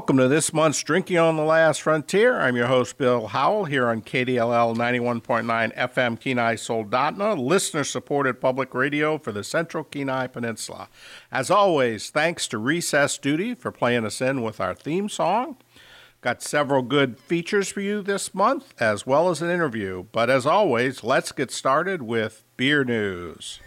welcome to this month's Drinking on the Last Frontier. I'm your host, Bill Howell, here on KDLL 91.9 FM Kenai Soldotna, listener supported public radio for the Central Kenai Peninsula. As always, thanks to Recess Duty for playing us in with our theme song. Got several good features for you this month, as well as an interview. But as always, let's get started with beer news.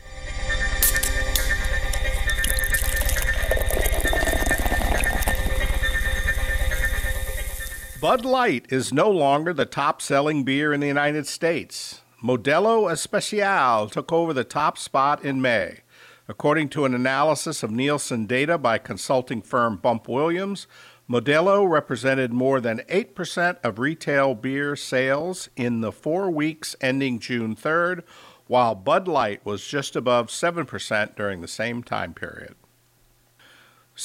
Bud Light is no longer the top selling beer in the United States. Modelo Especial took over the top spot in May. According to an analysis of Nielsen data by consulting firm Bump Williams, Modelo represented more than 8% of retail beer sales in the four weeks ending June 3rd, while Bud Light was just above 7% during the same time period.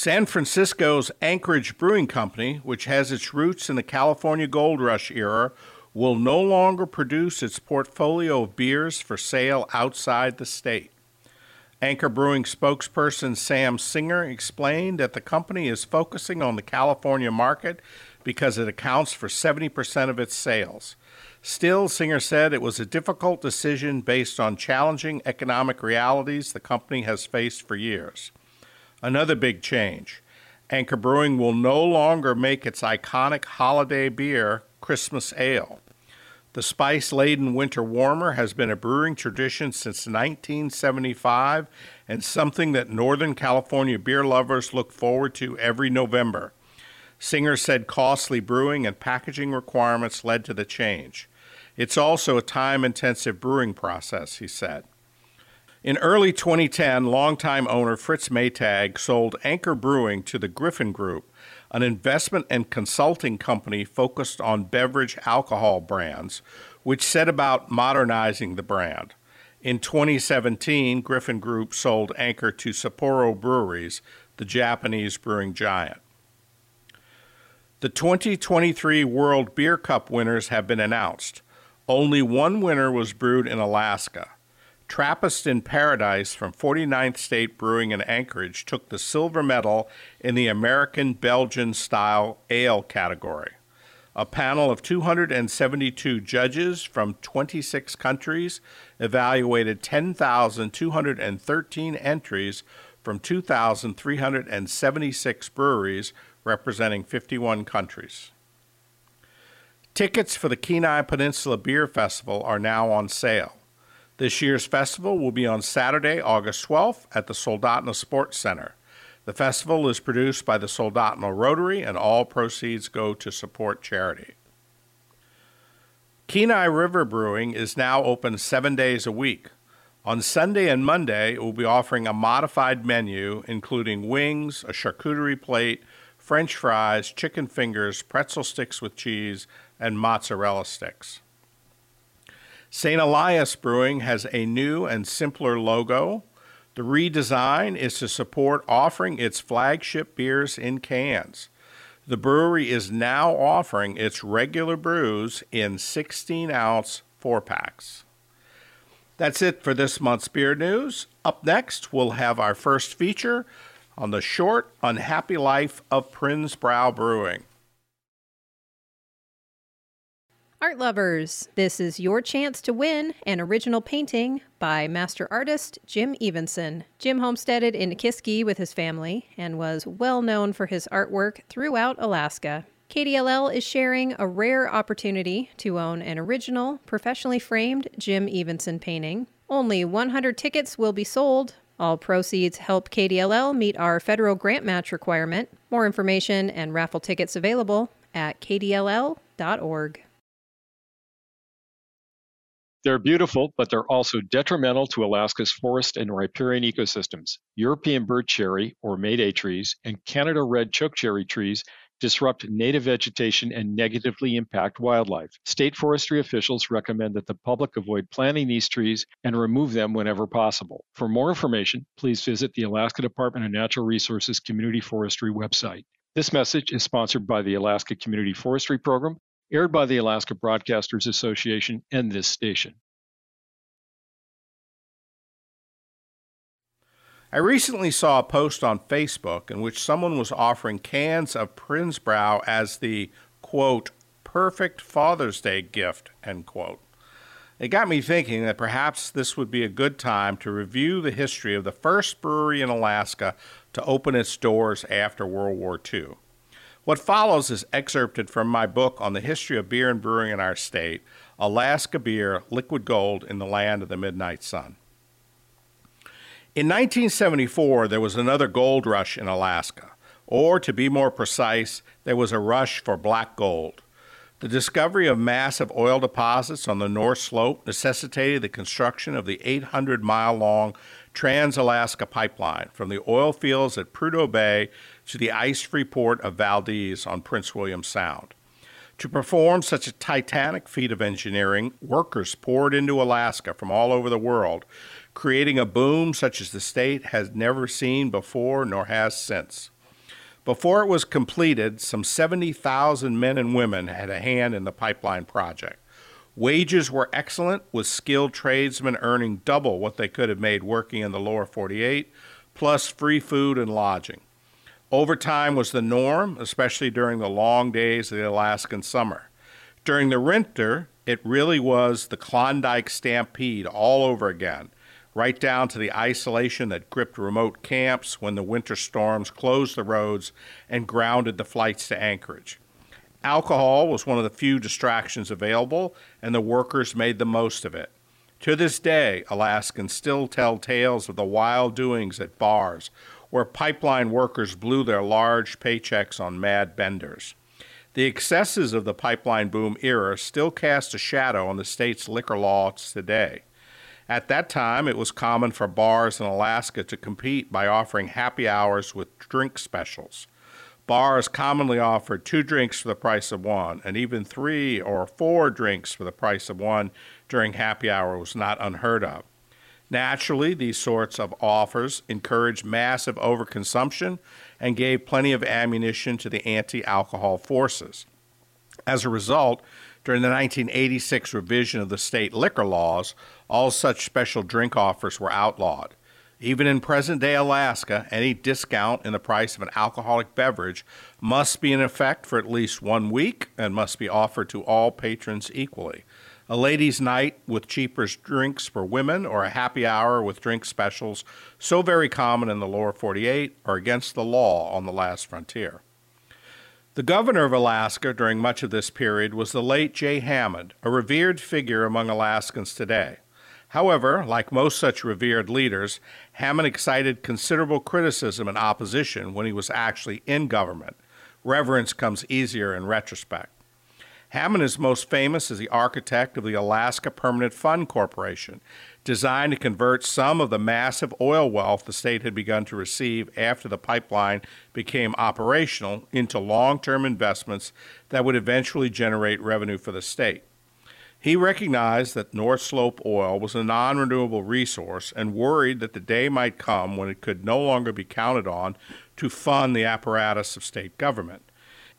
San Francisco's Anchor Brewing Company, which has its roots in the California Gold Rush era, will no longer produce its portfolio of beers for sale outside the state. Anchor Brewing spokesperson Sam Singer explained that the company is focusing on the California market because it accounts for 70% of its sales. Still, Singer said it was a difficult decision based on challenging economic realities the company has faced for years. Another big change Anchor Brewing will no longer make its iconic holiday beer, Christmas Ale. The spice laden winter warmer has been a brewing tradition since 1975 and something that Northern California beer lovers look forward to every November. Singer said costly brewing and packaging requirements led to the change. It's also a time intensive brewing process, he said. In early 2010, longtime owner Fritz Maytag sold Anchor Brewing to the Griffin Group, an investment and consulting company focused on beverage alcohol brands, which set about modernizing the brand. In 2017, Griffin Group sold Anchor to Sapporo Breweries, the Japanese brewing giant. The 2023 World Beer Cup winners have been announced. Only one winner was brewed in Alaska. Trappist in Paradise from 49th State Brewing in Anchorage took the silver medal in the American Belgian style ale category. A panel of 272 judges from 26 countries evaluated 10,213 entries from 2,376 breweries representing 51 countries. Tickets for the Kenai Peninsula Beer Festival are now on sale. This year's festival will be on Saturday, August 12th at the Soldotna Sports Center. The festival is produced by the Soldotna Rotary, and all proceeds go to support charity. Kenai River Brewing is now open seven days a week. On Sunday and Monday, it will be offering a modified menu including wings, a charcuterie plate, French fries, chicken fingers, pretzel sticks with cheese, and mozzarella sticks. St. Elias Brewing has a new and simpler logo. The redesign is to support offering its flagship beers in cans. The brewery is now offering its regular brews in 16 ounce four packs. That's it for this month's beer news. Up next, we'll have our first feature on the short, unhappy life of Prinz-Brau Brewing. Art lovers, this is your chance to win an original painting by master artist Jim Evenson. Jim homesteaded in Nikiski with his family and was well known for his artwork throughout Alaska. KDLL is sharing a rare opportunity to own an original, professionally framed Jim Evenson painting. Only 100 tickets will be sold. All proceeds help KDLL meet our federal grant match requirement. More information and raffle tickets available at kdll.org. They're beautiful, but they're also detrimental to Alaska's forest and riparian ecosystems. European bird cherry, or Mayday trees, and Canada red chokecherry trees disrupt native vegetation and negatively impact wildlife. State forestry officials recommend that the public avoid planting these trees and remove them whenever possible. For more information, please visit the Alaska Department of Natural Resources Community Forestry website. This message is sponsored by the Alaska Community Forestry Program aired by the Alaska Broadcasters Association and this station. I recently saw a post on Facebook in which someone was offering cans of Prinz-Brau as the quote perfect Father's Day gift end quote. It got me thinking that perhaps this would be a good time to review the history of the first brewery in Alaska to open its doors after World War II. What follows is excerpted from my book on the history of beer and brewing in our state, Alaska Beer Liquid Gold in the Land of the Midnight Sun. In 1974, there was another gold rush in Alaska, or to be more precise, there was a rush for black gold. The discovery of massive oil deposits on the North Slope necessitated the construction of the 800 mile long Trans Alaska Pipeline from the oil fields at Prudhoe Bay to the ice free port of Valdez on Prince William Sound. To perform such a titanic feat of engineering, workers poured into Alaska from all over the world, creating a boom such as the state has never seen before nor has since. Before it was completed, some 70,000 men and women had a hand in the pipeline project. Wages were excellent, with skilled tradesmen earning double what they could have made working in the lower 48, plus free food and lodging. Overtime was the norm, especially during the long days of the Alaskan summer. During the winter, it really was the Klondike stampede all over again, right down to the isolation that gripped remote camps when the winter storms closed the roads and grounded the flights to Anchorage. Alcohol was one of the few distractions available, and the workers made the most of it. To this day, Alaskans still tell tales of the wild doings at bars where pipeline workers blew their large paychecks on mad benders. The excesses of the pipeline boom era still cast a shadow on the state's liquor laws today. At that time, it was common for bars in Alaska to compete by offering happy hours with drink specials. Bars commonly offered two drinks for the price of one, and even three or four drinks for the price of one during happy hour was not unheard of. Naturally, these sorts of offers encouraged massive overconsumption and gave plenty of ammunition to the anti alcohol forces. As a result, during the 1986 revision of the state liquor laws, all such special drink offers were outlawed. Even in present day Alaska, any discount in the price of an alcoholic beverage must be in effect for at least one week and must be offered to all patrons equally a ladies' night with cheaper drinks for women, or a happy hour with drink specials, so very common in the lower 48, are against the law on the last frontier. The governor of Alaska during much of this period was the late Jay Hammond, a revered figure among Alaskans today. However, like most such revered leaders, Hammond excited considerable criticism and opposition when he was actually in government. Reverence comes easier in retrospect. Hammond is most famous as the architect of the Alaska Permanent Fund Corporation, designed to convert some of the massive oil wealth the state had begun to receive after the pipeline became operational into long term investments that would eventually generate revenue for the state. He recognized that North Slope oil was a non renewable resource and worried that the day might come when it could no longer be counted on to fund the apparatus of state government.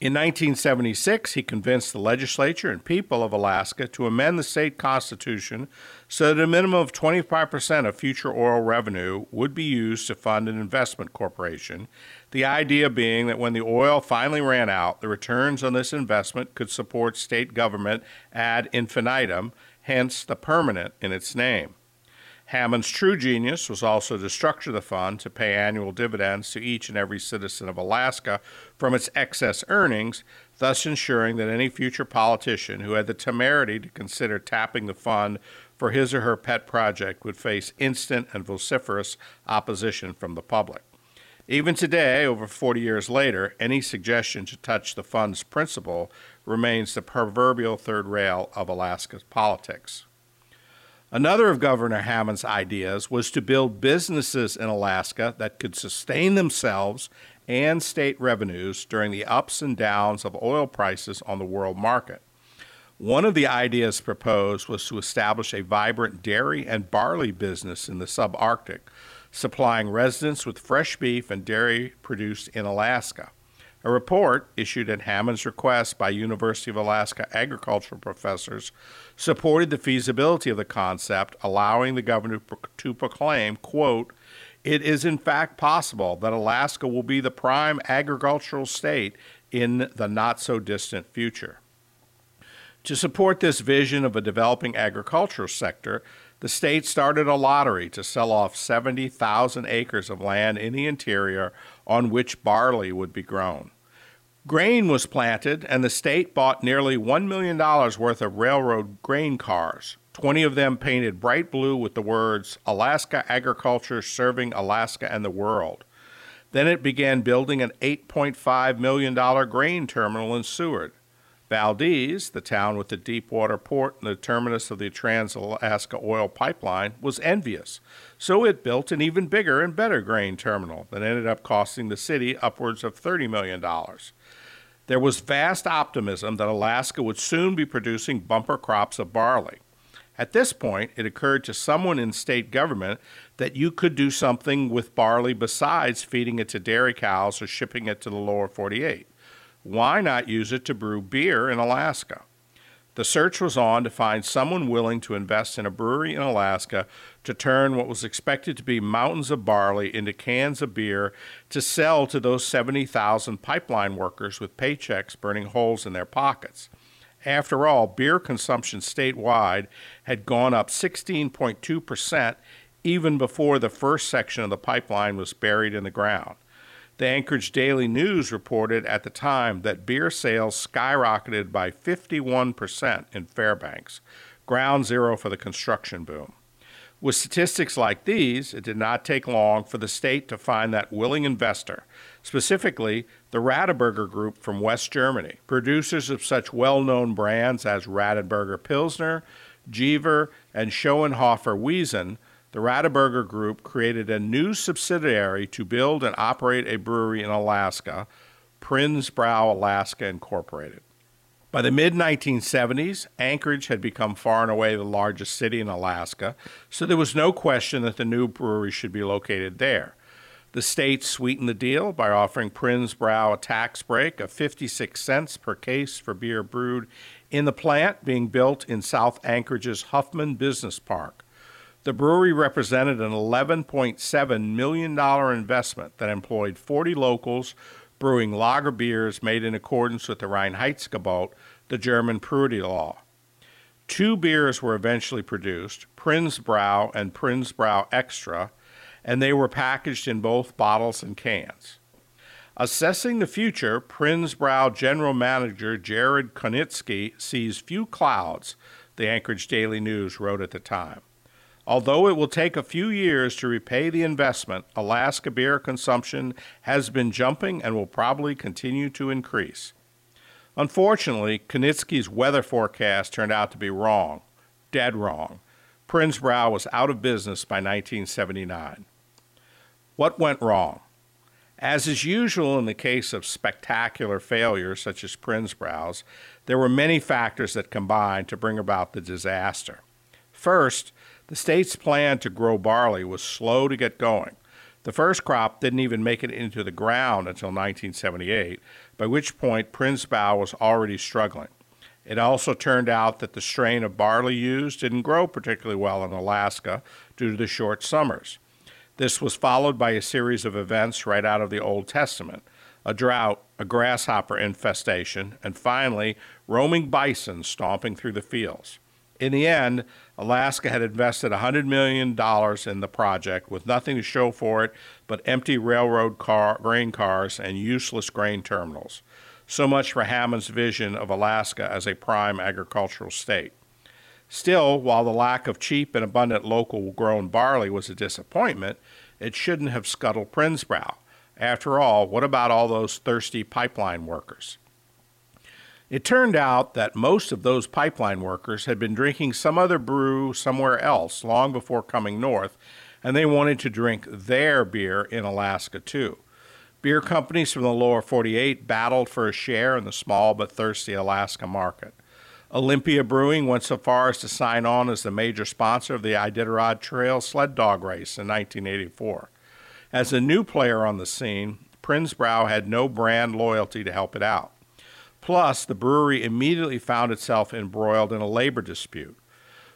In 1976, he convinced the legislature and people of Alaska to amend the state constitution so that a minimum of 25% of future oil revenue would be used to fund an investment corporation. The idea being that when the oil finally ran out, the returns on this investment could support state government ad infinitum, hence the permanent in its name. Hammond's true genius was also to structure the fund to pay annual dividends to each and every citizen of Alaska from its excess earnings, thus ensuring that any future politician who had the temerity to consider tapping the fund for his or her pet project would face instant and vociferous opposition from the public. Even today, over 40 years later, any suggestion to touch the fund's principle remains the proverbial third rail of Alaska's politics. Another of Governor Hammond's ideas was to build businesses in Alaska that could sustain themselves and state revenues during the ups and downs of oil prices on the world market. One of the ideas proposed was to establish a vibrant dairy and barley business in the subarctic, supplying residents with fresh beef and dairy produced in Alaska. A report issued at Hammond's request by University of Alaska agricultural professors supported the feasibility of the concept, allowing the governor to proclaim, quote, it is in fact possible that Alaska will be the prime agricultural state in the not so distant future. To support this vision of a developing agricultural sector, the state started a lottery to sell off 70,000 acres of land in the interior on which barley would be grown. Grain was planted, and the state bought nearly $1 million worth of railroad grain cars, 20 of them painted bright blue with the words Alaska Agriculture Serving Alaska and the World. Then it began building an $8.5 million grain terminal in Seward. Valdez, the town with the deep water port and the terminus of the Trans Alaska Oil Pipeline, was envious, so it built an even bigger and better grain terminal that ended up costing the city upwards of $30 million. There was vast optimism that Alaska would soon be producing bumper crops of barley. At this point, it occurred to someone in state government that you could do something with barley besides feeding it to dairy cows or shipping it to the lower 48 why not use it to brew beer in Alaska? The search was on to find someone willing to invest in a brewery in Alaska to turn what was expected to be mountains of barley into cans of beer to sell to those 70,000 pipeline workers with paychecks burning holes in their pockets. After all, beer consumption statewide had gone up 16.2% even before the first section of the pipeline was buried in the ground. The Anchorage Daily News reported at the time that beer sales skyrocketed by 51% in Fairbanks, ground zero for the construction boom. With statistics like these, it did not take long for the state to find that willing investor, specifically the Radeberger Group from West Germany, producers of such well known brands as Radeberger Pilsner, Jever, and Schöfferhofer Weizen, the Radeberger Group created a new subsidiary to build and operate a brewery in Alaska, Prinz-Brau Alaska Incorporated. By the mid 1970s, Anchorage had become far and away the largest city in Alaska, so there was no question that the new brewery should be located there. The state sweetened the deal by offering Prinz-Brau a tax break of 56 cents per case for beer brewed in the plant being built in South Anchorage's Huffman Business Park. The brewery represented an $11.7 million investment that employed 40 locals brewing lager beers made in accordance with the Reinheitsgebot, the German purity law. Two beers were eventually produced, Prinz-Brau and Prinz-Brau Extra, and they were packaged in both bottles and cans. Assessing the future, Prinz-Brau General Manager Jared Konitsky sees few clouds, the Anchorage Daily News wrote at the time. Although it will take a few years to repay the investment, Alaska beer consumption has been jumping and will probably continue to increase. Unfortunately, Konitsky's weather forecast turned out to be wrong, dead wrong. Prinz-Brau was out of business by 1979. What went wrong? As is usual in the case of spectacular failures such as Prinz-Brau's, there were many factors that combined to bring about the disaster. First, the state's plan to grow barley was slow to get going. The first crop didn't even make it into the ground until 1978, by which point Prinz-Brau was already struggling. It also turned out that the strain of barley used didn't grow particularly well in Alaska due to the short summers. This was followed by a series of events right out of the Old Testament a drought, a grasshopper infestation, and finally, roaming bison stomping through the fields. In the end, Alaska had invested $100 million in the project with nothing to show for it but empty railroad car, grain cars and useless grain terminals. So much for Hammond's vision of Alaska as a prime agricultural state. Still, while the lack of cheap and abundant local grown barley was a disappointment, it shouldn't have scuttled Prinz-Brau. After all, what about all those thirsty pipeline workers? It turned out that most of those pipeline workers had been drinking some other brew somewhere else long before coming north, and they wanted to drink their beer in Alaska too. Beer companies from the lower 48 battled for a share in the small but thirsty Alaska market. Olympia Brewing went so far as to sign on as the major sponsor of the Iditarod Trail sled dog race in 1984. As a new player on the scene, Prinz-Brau had no brand loyalty to help it out. Plus, the brewery immediately found itself embroiled in a labor dispute.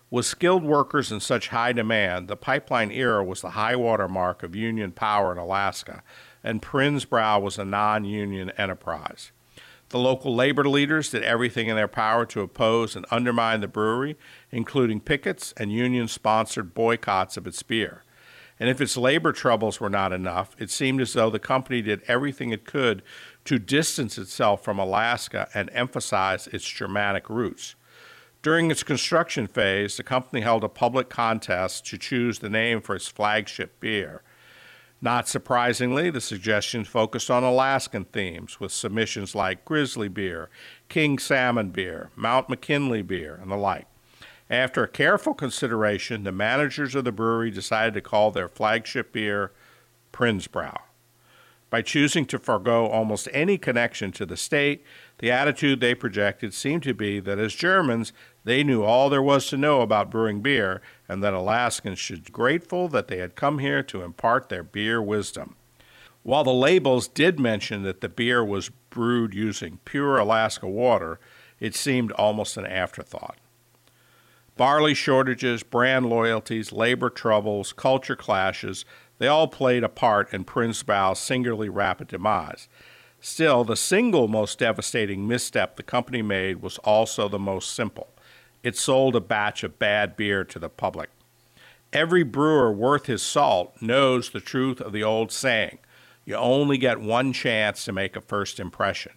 With skilled workers in such high demand, the pipeline era was the high water mark of union power in Alaska, and Prinz-Brau was a non union enterprise. The local labor leaders did everything in their power to oppose and undermine the brewery, including pickets and union sponsored boycotts of its beer. And if its labor troubles were not enough, it seemed as though the company did everything it could to distance itself from Alaska and emphasize its Germanic roots. During its construction phase, the company held a public contest to choose the name for its flagship beer. Not surprisingly, the suggestions focused on Alaskan themes, with submissions like Grizzly Beer, King Salmon Beer, Mount McKinley Beer, and the like. After a careful consideration, the managers of the brewery decided to call their flagship beer Prinz-Brau. By choosing to forego almost any connection to the state, the attitude they projected seemed to be that as Germans, they knew all there was to know about brewing beer, and that Alaskans should be grateful that they had come here to impart their beer wisdom. While the labels did mention that the beer was brewed using pure Alaska water, it seemed almost an afterthought. Barley shortages, brand loyalties, labor troubles, culture clashes, they all played a part in Prinz-Brau's singularly rapid demise. Still, the single most devastating misstep the company made was also the most simple. It sold a batch of bad beer to the public. Every brewer worth his salt knows the truth of the old saying you only get one chance to make a first impression.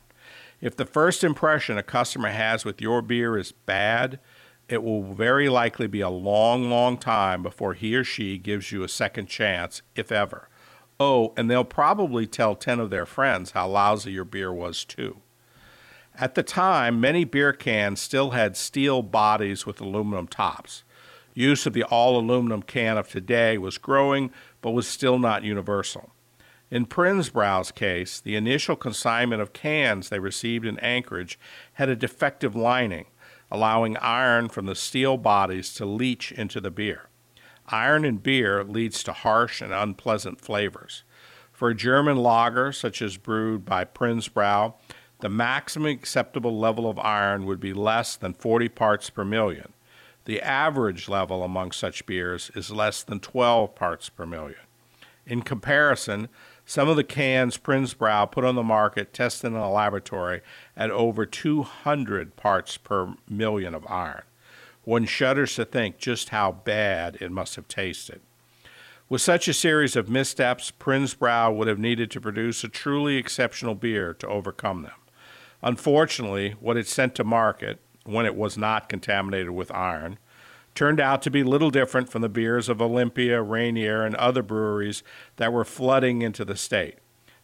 If the first impression a customer has with your beer is bad, it will very likely be a long, long time before he or she gives you a second chance, if ever. Oh, and they'll probably tell 10 of their friends how lousy your beer was, too. At the time, many beer cans still had steel bodies with aluminum tops. Use of the all aluminum can of today was growing, but was still not universal. In Prinz-Brau's case, the initial consignment of cans they received in Anchorage had a defective lining allowing iron from the steel bodies to leach into the beer. Iron in beer leads to harsh and unpleasant flavors. For a German lager, such as brewed by Prinz-Brau, the maximum acceptable level of iron would be less than 40 parts per million. The average level among such beers is less than 12 parts per million. In comparison, some of the cans Prinz-Brau put on the market tested in a laboratory at over 200 parts per million of iron. One shudders to think just how bad it must have tasted. With such a series of missteps, Prinz-Brau would have needed to produce a truly exceptional beer to overcome them. Unfortunately, what it sent to market, when it was not contaminated with iron, turned out to be little different from the beers of Olympia, Rainier, and other breweries that were flooding into the state.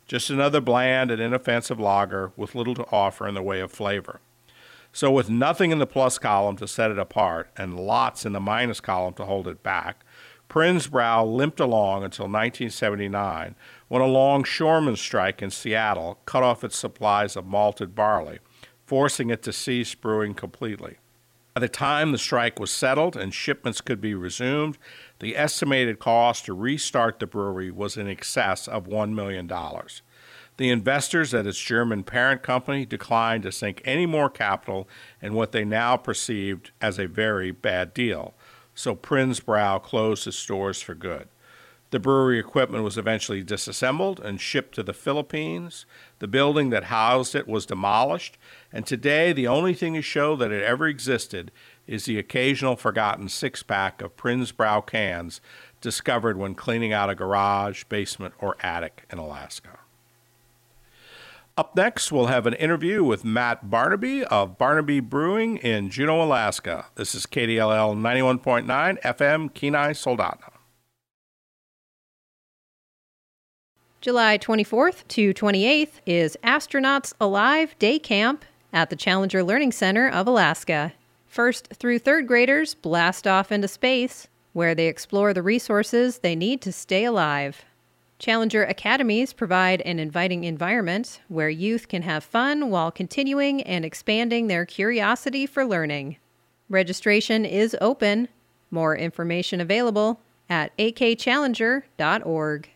Just another bland and inoffensive lager with little to offer in the way of flavor. So, with nothing in the plus column to set it apart and lots in the minus column to hold it back, Prinz-Brau limped along until 1979 when a longshoreman strike in Seattle cut off its supplies of malted barley, forcing it to cease brewing completely. By the time the strike was settled and shipments could be resumed, the estimated cost to restart the brewery was in excess of $1 million. The investors at its German parent company declined to sink any more capital in what they now perceived as a very bad deal, so Prinz-Brau closed its doors for good. The brewery equipment was eventually disassembled and shipped to the Philippines. The building that housed it was demolished, and today the only thing to show that it ever existed is the occasional forgotten six pack of Prinz-Brau cans discovered when cleaning out a garage, basement, or attic in Alaska. Up next, we'll have an interview with Matt Barnaby of Barnaby Brewing in Juneau, Alaska. This is KDLL 91.9 FM Kenai Soldotna. July 24th to 28th is Astronauts Alive Day Camp at the Challenger Learning Center of Alaska. First through third graders blast off into space, where they explore the resources they need to stay alive. Challenger Academies provide an inviting environment where youth can have fun while continuing and expanding their curiosity for learning. Registration is open. More information available at akchallenger.org.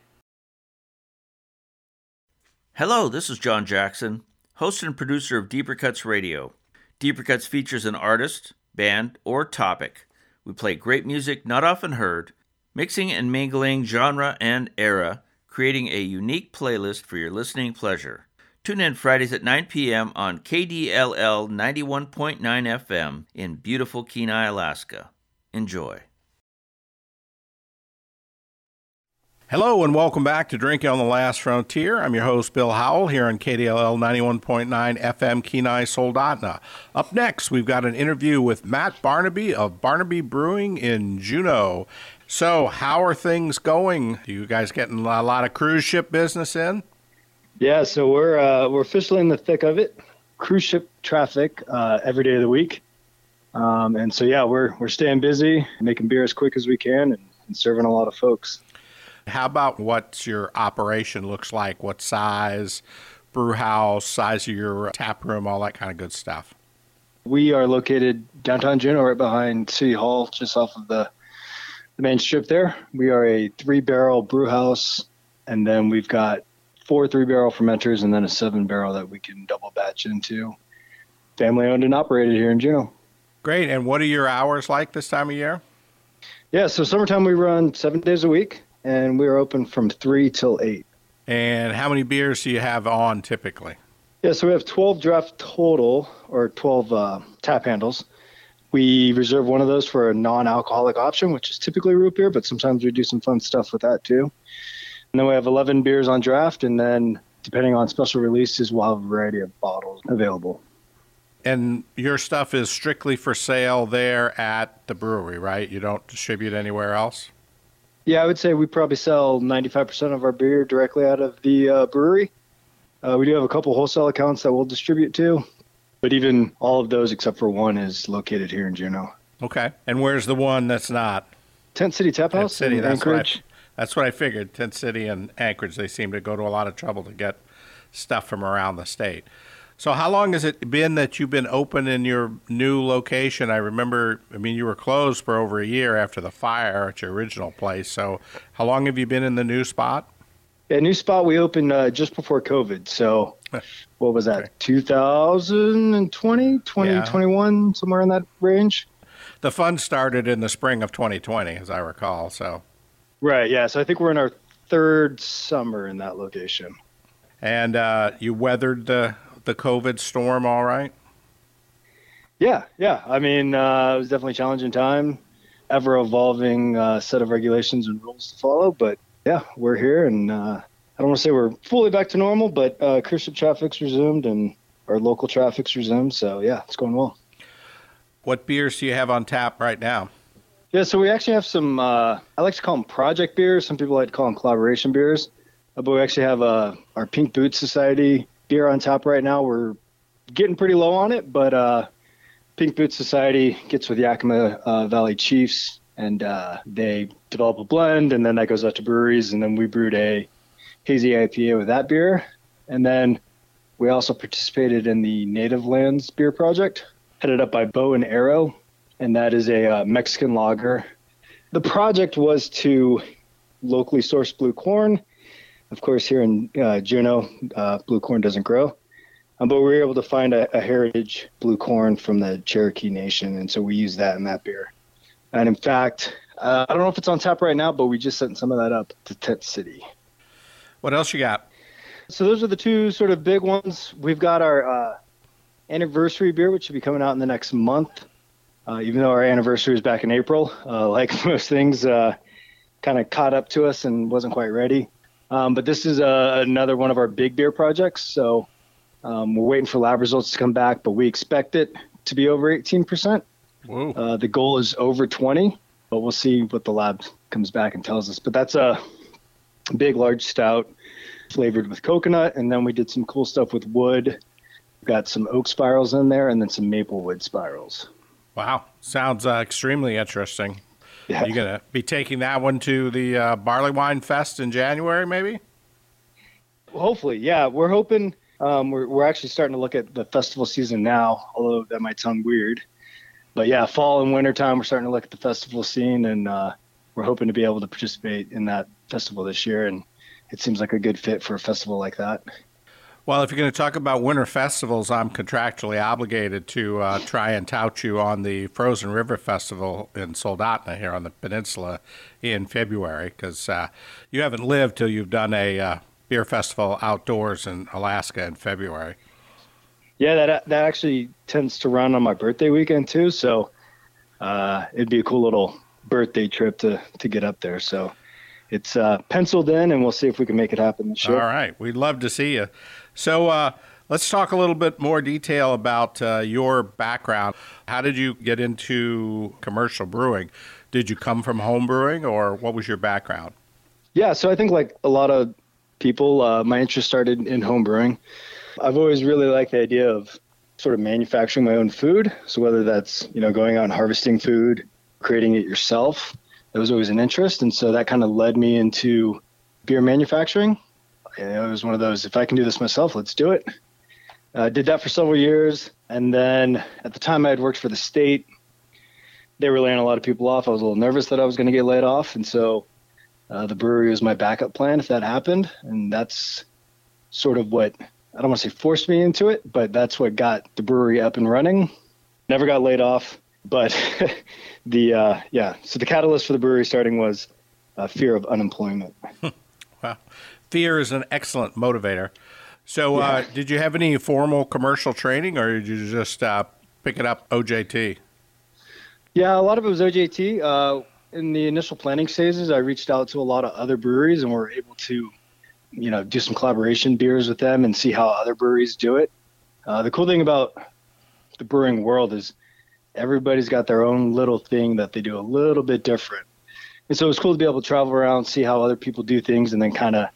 Hello, this is John Jackson, host and producer of Deeper Cuts Radio. Deeper Cuts features an artist, band, or topic. We play great music not often heard, mixing and mingling genre and era creating a unique playlist for your listening pleasure. Tune in Fridays at 9 p.m. on KDLL 91.9 FM in beautiful Kenai, Alaska. Enjoy. Hello and welcome back to Drinking on the Last Frontier. I'm your host, Bill Howell, here on KDLL 91.9 FM Kenai Soldotna. Up next, we've got an interview with Matt Barnaby of Barnaby Brewing in Juneau. So, how are things going? Are you guys getting a lot of cruise ship business in? Yeah, so we're uh, we're officially in the thick of it. Cruise ship traffic uh, every day of the week, um, and so yeah, we're we're staying busy, making beer as quick as we can, and, and serving a lot of folks. How about what your operation looks like? What size, brew house, size of your tap room, all that kind of good stuff. We are located downtown Juneau, right behind City Hall, just off of the the main strip there. We are a three barrel brew house, and then we've got four three barrel fermenters and then a seven barrel that we can double batch into. Family owned and operated here in Juneau. Great. And what are your hours like this time of year? Yeah, so summertime we run seven days a week, and we're open from three till eight. And how many beers do you have on typically? Yeah, so we have 12 draft total, or 12 uh, tap handles. We reserve one of those for a non-alcoholic option, which is typically root beer, but sometimes we do some fun stuff with that too. And then we have 11 beers on draft, and then depending on special releases, we'll have a variety of bottles available. And your stuff is strictly for sale there at the brewery, right? You don't distribute anywhere else? Yeah, I would say we probably sell 95% of our beer directly out of the uh, brewery. Uh, we do have a couple wholesale accounts that we'll distribute to, but even all of those except for one is located here in Juneau. Okay. And where's the one that's not? Tent City Tap House Tent City, in that's Anchorage. What I, that's what I figured. Tent City and Anchorage, they seem to go to a lot of trouble to get stuff from around the state. So, how long has it been that you've been open in your new location? I remember, I mean, you were closed for over a year after the fire at your original place. So, how long have you been in the new spot? Yeah, new spot we opened uh, just before COVID. So, what was that? Okay. 2020, 2021, somewhere in that range. The fun started in the spring of 2020, as I recall. So, Right. Yeah. So I think we're in our third summer in that location. and uh, you weathered the the COVID storm all right. Yeah. Yeah. I mean, uh, it was definitely a challenging time, ever evolving uh, set of regulations and rules to follow. But yeah, we're here, and uh, I don't want to say we're fully back to normal, but uh, cruise ship traffic's resumed and our local traffic's resumed. So yeah, it's going well. What beers do you have on tap right now? Yeah, so we actually have some. Uh, I like to call them project beers. Some people like to call them collaboration beers. Uh, but we actually have uh, our Pink Boot Society beer on tap right now. We're getting pretty low on it, but uh, Pink Boot Society gets with Yakima uh, Valley Chiefs, and uh, they develop a blend, and then that goes out to breweries, and then we brewed a hazy IPA with that beer, and then we also participated in the Native Lands Beer Project, headed up by Bow and Arrow, and that is a uh, Mexican lager. The project was to locally source blue corn. Of course, here in uh, Juneau, uh, blue corn doesn't grow, um, but we were able to find a, a heritage blue corn from the Cherokee Nation, and so we use that in that beer. And in fact, uh, I don't know if it's on tap right now, but we just sent some of that up to Tent City. What else you got? So those are the two sort of big ones. We've got our uh, anniversary beer, which should be coming out in the next month. Uh, even though our anniversary is back in April, uh, like most things, uh, kind of caught up to us and wasn't quite ready. Um, but this is uh, another one of our big beer projects. So Um, we're waiting for lab results to come back, but we expect it to be over 18%. Whoa. Uh, the goal is over 20, but we'll see what the lab comes back and tells us. But that's a big, large stout flavored with coconut, and then we did some cool stuff with wood. Got some oak spirals in there, and then some maple wood spirals. Wow. Sounds uh, extremely interesting. Yeah. You going to be taking that one to the uh, Barley Wine Fest in January, maybe? Hopefully, yeah. We're hoping. Um, we're we're actually starting to look at the festival season now, although that might sound weird. But yeah, fall and winter time, we're starting to look at the festival scene, and uh, we're hoping to be able to participate in that festival this year. And it seems like a good fit for a festival like that. Well, if you're going to talk about winter festivals, I'm contractually obligated to uh, try and tout you on the Frozen River Festival in Soldotna here on the peninsula in February, because uh, you haven't lived till you've done a uh, beer festival outdoors in Alaska in February. Yeah, that that actually tends to run on my birthday weekend too, so uh, it'd be a cool little birthday trip to to get up there. So it's uh, penciled in, and we'll see if we can make it happen this year. All right, we'd love to see you. So uh, let's talk a little bit more detail about uh, your background. How did you get into commercial brewing? Did you come from home brewing, or what was your background? Yeah, so I think like a lot of people, uh, my interest started in home brewing. I've always really liked the idea of sort of manufacturing my own food. So whether that's you know going out and harvesting food, creating it yourself, that was always an interest, and so that kind of led me into beer manufacturing. It was one of those, if I can do this myself, let's do it. Uh, did that for several years. And then at the time I had worked for the state, they were laying a lot of people off. I was a little nervous that I was going to get laid off. And so uh, the brewery was my backup plan if that happened. And that's sort of what, I don't want to say forced me into it, but that's what got the brewery up and running. Never got laid off. But the, uh, yeah, so the catalyst for the brewery starting was uh, fear of unemployment. Wow. Fear is an excellent motivator. So, uh, did you have any formal commercial training, or did you just uh, pick it up OJT? Yeah, a lot of it was OJT. Uh, in the initial planning phases, I reached out to a lot of other breweries and we were able to, you know, do some collaboration beers with them and see how other breweries do it. Uh, the cool thing about the brewing world is everybody's got their own little thing that they do a little bit different. And so it's cool to be able to travel around, see how other people do things, and then kind of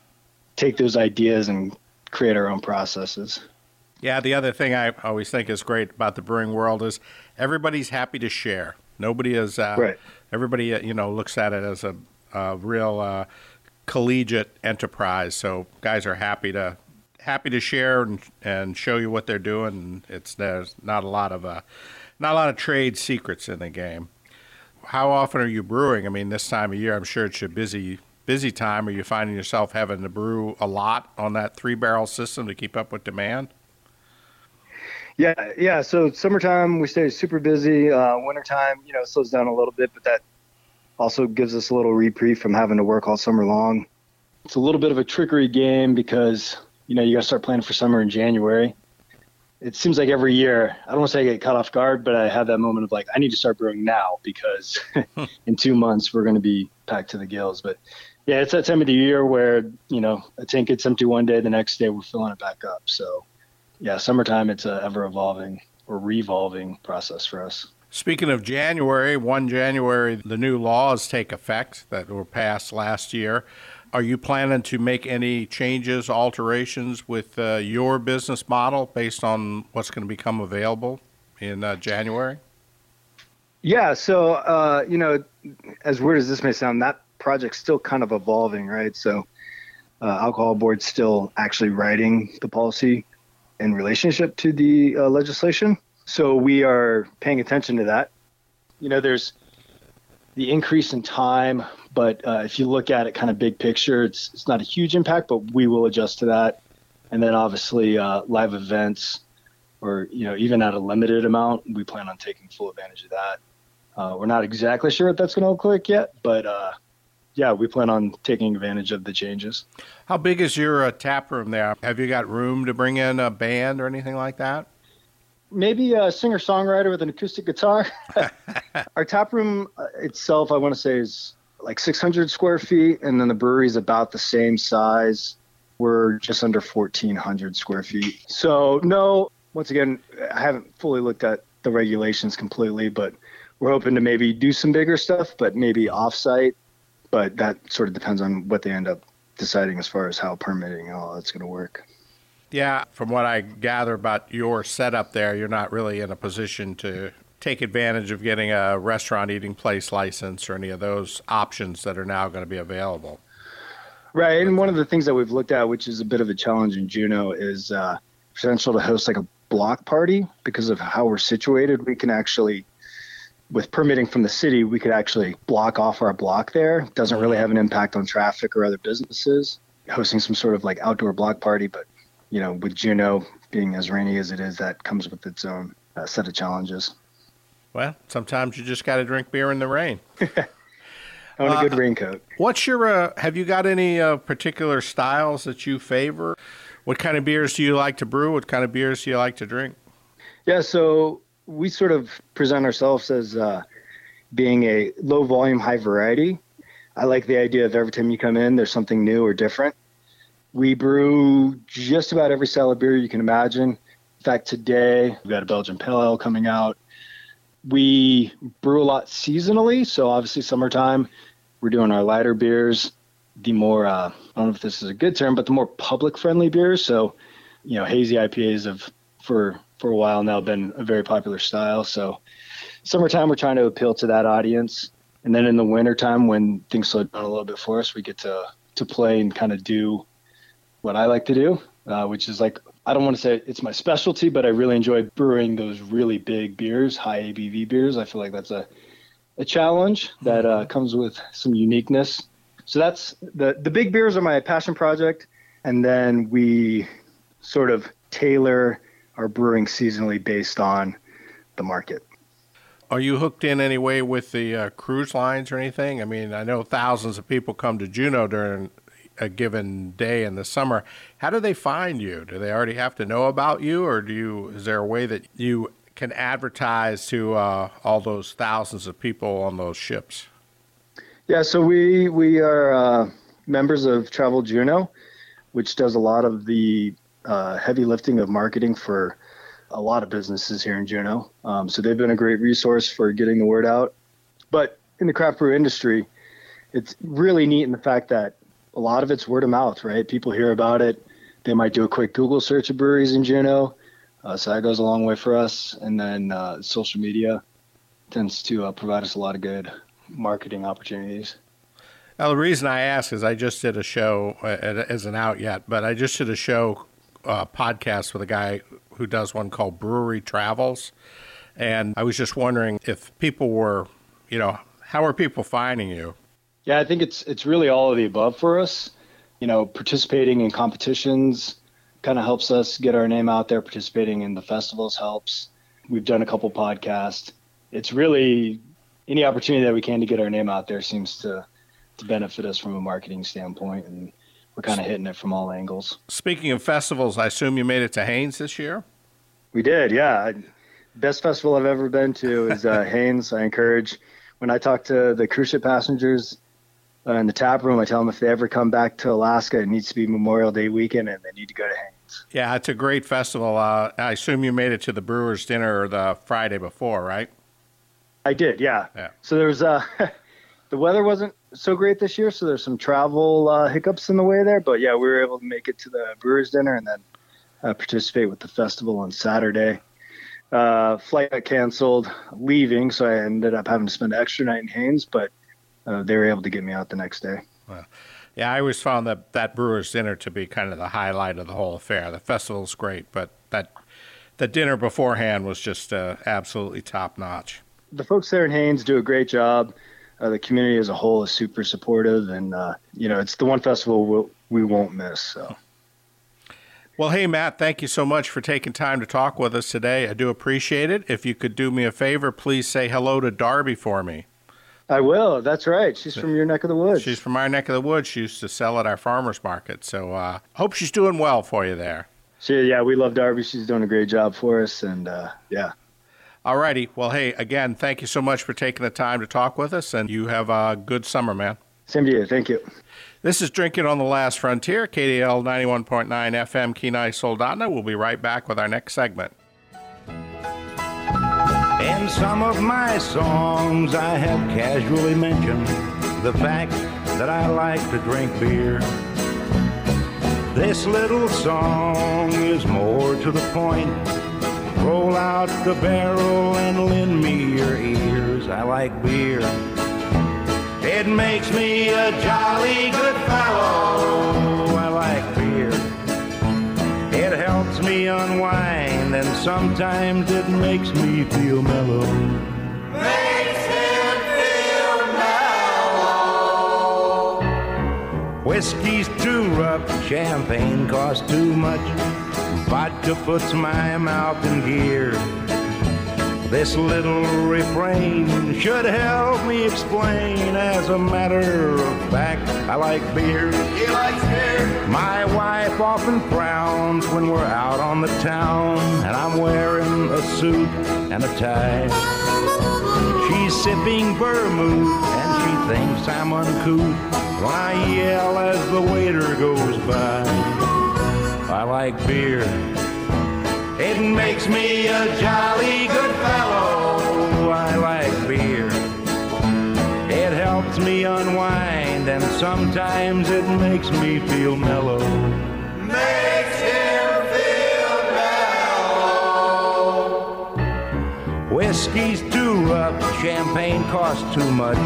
take those ideas and create our own processes. Yeah, the other thing I always think is great about the brewing world is everybody's happy to share. Nobody is, uh, Right. everybody, uh, you know, looks at it as a, a real uh, collegiate enterprise. So guys are happy to happy to share and, and show you what they're doing. It's there's not a lot of uh, not a lot of trade secrets in the game. How often are you brewing? I mean, this time of year, I'm sure it's a busy busy time. Are you finding yourself having to brew a lot on that three barrel system to keep up with demand? Yeah, yeah. So summertime we stay super busy. Uh, wintertime, you know, slows down a little bit, but that also gives us a little reprieve from having to work all summer long. It's a little bit of a trickery game because you know you got to start planning for summer in January. It seems like every year, I don't want to say I get caught off guard, but I have that moment of like, I need to start brewing now because in two months we're going to be packed to the gills. But yeah, it's that time of the year where you know a tank gets empty one day, the next day we're filling it back up. So yeah, summertime it's a ever evolving or revolving process for us. Speaking of January, 1 January, the new laws take effect that were passed last year. Are you planning to make any changes, alterations with uh, your business model based on what's going to become available in uh, January? Yeah, so uh, you know, as weird as this may sound, that project's still kind of evolving, right? So, uh, alcohol board's still actually writing the policy in relationship to the uh, legislation. So we are paying attention to that. You know, there's the increase in time, but uh, if you look at it kind of big picture, it's it's not a huge impact, but we will adjust to that. And then obviously uh, live events, or you know, even at a limited amount, we plan on taking full advantage of that. Uh, we're not exactly sure what that's going to look like yet, but uh, yeah, we plan on taking advantage of the changes. How big is your uh, tap room there? Have you got room to bring in a band or anything like that? Maybe a singer songwriter with an acoustic guitar. Our tap room uh, itself, I want to say, is like 600 square feet, and then the brewery is about the same size. We're just under 1,400 square feet. So, no, once again, I haven't fully looked at the regulations completely, but we're hoping to maybe do some bigger stuff, but maybe offsite. But that sort of depends on what they end up deciding as far as how permitting and all that's going to work. Yeah, from what I gather about your setup there, you're not really in a position to take advantage of getting a restaurant eating place license or any of those options that are now going to be available. Right, and one of the things that we've looked at, which is a bit of a challenge in Juneau, is uh, potential to host like a block party because of how we're situated. We can actually, with permitting from the city, we could actually block off our block there. Doesn't really have an impact on traffic or other businesses. Hosting some sort of like outdoor block party, but you know, with Juneau being as rainy as it is, that comes with its own uh, set of challenges. Well, sometimes you just got to drink beer in the rain. I On a good uh, raincoat. What's your? Uh, have you got any uh, particular styles that you favor? What kind of beers do you like to brew? What kind of beers do you like to drink? Yeah, so we sort of present ourselves as uh, being a low volume, high variety. I like the idea of every time you come in, there's something new or different. We brew just about every style of beer you can imagine. In fact, today we've got a Belgian Pale Ale coming out. We brew a lot seasonally, so obviously summertime, we're doing our lighter beers. The more uh, I don't know if this is a good term, but the more public-friendly beers. So, you know, hazy IPAs of for for a while now been a very popular style. So, summertime we're trying to appeal to that audience, and then in the wintertime when things slow down a little bit for us, we get to to play and kind of do what I like to do, uh, which is like I don't want to say it's my specialty, but I really enjoy brewing those really big beers, high ABV beers. I feel like that's a a challenge that uh, comes with some uniqueness. So that's the the big beers are my passion project, and then we sort of tailor our brewing seasonally based on the market. Are you hooked in any way with the uh, cruise lines or anything? I mean, I know thousands of people come to Juneau during a given day in the summer. How do they find you? Do they already have to know about you, or do you? Is there a way that you can advertise to uh, all those thousands of people on those ships? Yeah, so we we are uh, members of Travel Juneau, which does a lot of the uh, heavy lifting of marketing for a lot of businesses here in Juneau. Um, so they've been a great resource for getting the word out. But in the craft brew industry, it's really neat in the fact that a lot of it's word of mouth, right? People hear about it. They might do a quick Google search of breweries in Juneau. Uh, so that goes a long way for us. And then uh, social media tends to uh, provide us a lot of good marketing opportunities. Now, the reason I ask is I just did a show, uh, it isn't out yet, but I just did a show uh, podcast with a guy who does one called Brewery Travels. And I was just wondering if people were, you know, how are people finding you? Yeah, I think it's it's really all of the above for us. You know, participating in competitions kind of helps us get our name out there. Participating in the festivals helps. We've done a couple podcasts. It's really any opportunity that we can to get our name out there seems to to benefit us from a marketing standpoint, and we're kind of hitting it from all angles. Speaking of festivals, I assume you made it to Haines this year. We did, yeah. Best festival I've ever been to is uh, Haines. I encourage when I talk to the cruise ship passengers uh, in the tap room. I tell them if they ever come back to Alaska, it needs to be Memorial Day weekend, and they need to go to Haines. Yeah, it's a great festival. Uh, I assume you made it to the Brewers Dinner the Friday before, right? I did, yeah. yeah. So there was uh, the weather wasn't so great this year, so there's some travel uh, hiccups in the way there. But yeah, we were able to make it to the Brewers Dinner and then uh, participate with the festival on Saturday. Uh, flight got canceled leaving, so I ended up having to spend an extra night in Haines, but uh, they were able to get me out the next day. Well, yeah, I always found that that Brewers dinner to be kind of the highlight of the whole affair. The festival's great, but that the dinner beforehand was just uh, absolutely top notch. The folks there in Haines do a great job. Uh, the community as a whole is super supportive, and uh, you know it's the one festival we'll, we won't miss. So. Well, hey, Matt, thank you so much for taking time to talk with us today. I do appreciate it. If you could do me a favor, please say hello to Darby for me. I will. That's right. She's from your neck of the woods. She's from our neck of the woods. She used to sell at our farmers market. So uh, hope she's doing well for you there. She, yeah, we love Darby. She's doing a great job for us, and uh, yeah. All righty. Well, hey, again, thank you so much for taking the time to talk with us, and you have a good summer, man. Same to you. Thank you. This is Drinking on the Last Frontier, KDL 91.9 FM, Kenai Soldotna. We'll be right back with our next segment. In some of my songs, I have casually mentioned the fact that I like to drink beer. This little song is more to the point. Roll out the barrel and lend me your ears. I like beer. It makes me a jolly good fellow. I like beer. It helps me unwind, and sometimes it makes me feel mellow. Makes him feel mellow. Whiskey's too rough, champagne costs too much. Vodka puts my mouth in gear. This little refrain should help me explain. As a matter of fact, I like beer. He likes beer. My wife often frowns when we're out on the town and I'm wearing a suit and a tie. She's sipping vermouth and she thinks I'm uncouth when I yell as the waiter goes by. I like beer. It makes me a jolly good fellow. I like beer. It helps me unwind, and sometimes it makes me feel mellow. Makes him feel mellow. Whiskey's too rough, champagne costs too much.